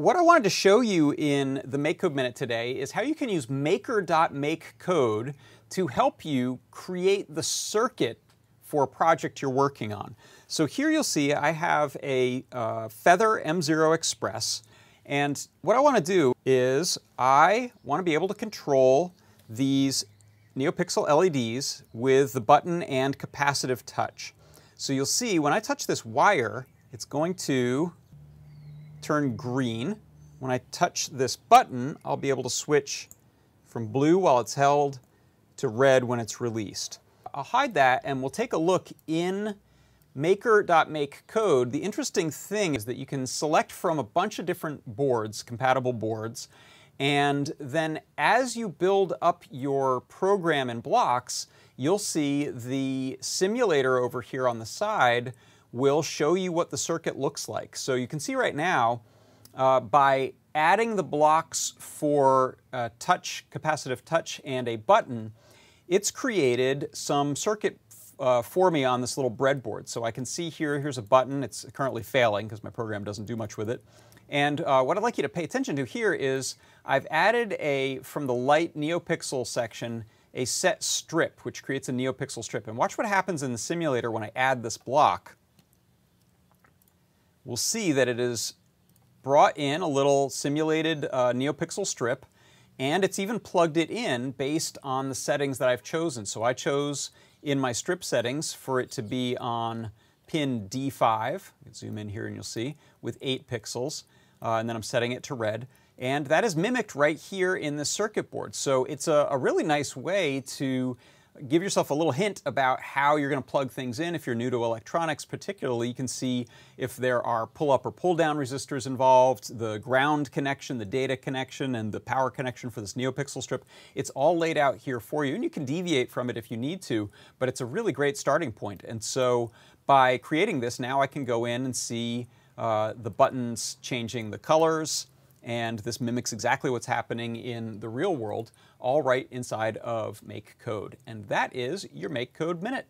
what I wanted to show you in the MakeCode Minute today is how you can use maker.makecode to help you create the circuit for a project you're working on. So here you'll see I have a uh, Feather M0 Express and what I want to do is I want to be able to control these NeoPixel LEDs with the button and capacitive touch. So you'll see when I touch this wire, it's going to turn green. When I touch this button, I'll be able to switch from blue while it's held to red when it's released. I'll hide that and we'll take a look in maker.makecode. The interesting thing is that you can select from a bunch of different boards, compatible boards, and then as you build up your program in blocks, you'll see the simulator over here on the side will show you what the circuit looks like. So you can see right now, uh, by adding the blocks for uh, touch, capacitive touch, and a button, it's created some circuit uh, for me on this little breadboard. So I can see here, here's a button. It's currently failing because my program doesn't do much with it. And uh, what I'd like you to pay attention to here is I've added a, from the light NeoPixel section, a set strip, which creates a NeoPixel strip. And watch what happens in the simulator when I add this block. We'll see that it is brought in a little simulated uh, NeoPixel strip, and it's even plugged it in based on the settings that I've chosen. So I chose in my strip settings for it to be on pin D5. zoom in here and you'll see, with 8 pixels. Uh, and then I'm setting it to red. And that is mimicked right here in the circuit board. So it's a, a really nice way to give yourself a little hint about how you're going to plug things in. If you're new to electronics particularly, you can see if there are pull-up or pull-down resistors involved, the ground connection, the data connection, and the power connection for this NeoPixel strip. It's all laid out here for you, and you can deviate from it if you need to, but it's a really great starting point. And so by creating this, now I can go in and see uh, the buttons changing the colors, and this mimics exactly what's happening in the real world, all right inside of MakeCode. And that is your MakeCode Minute.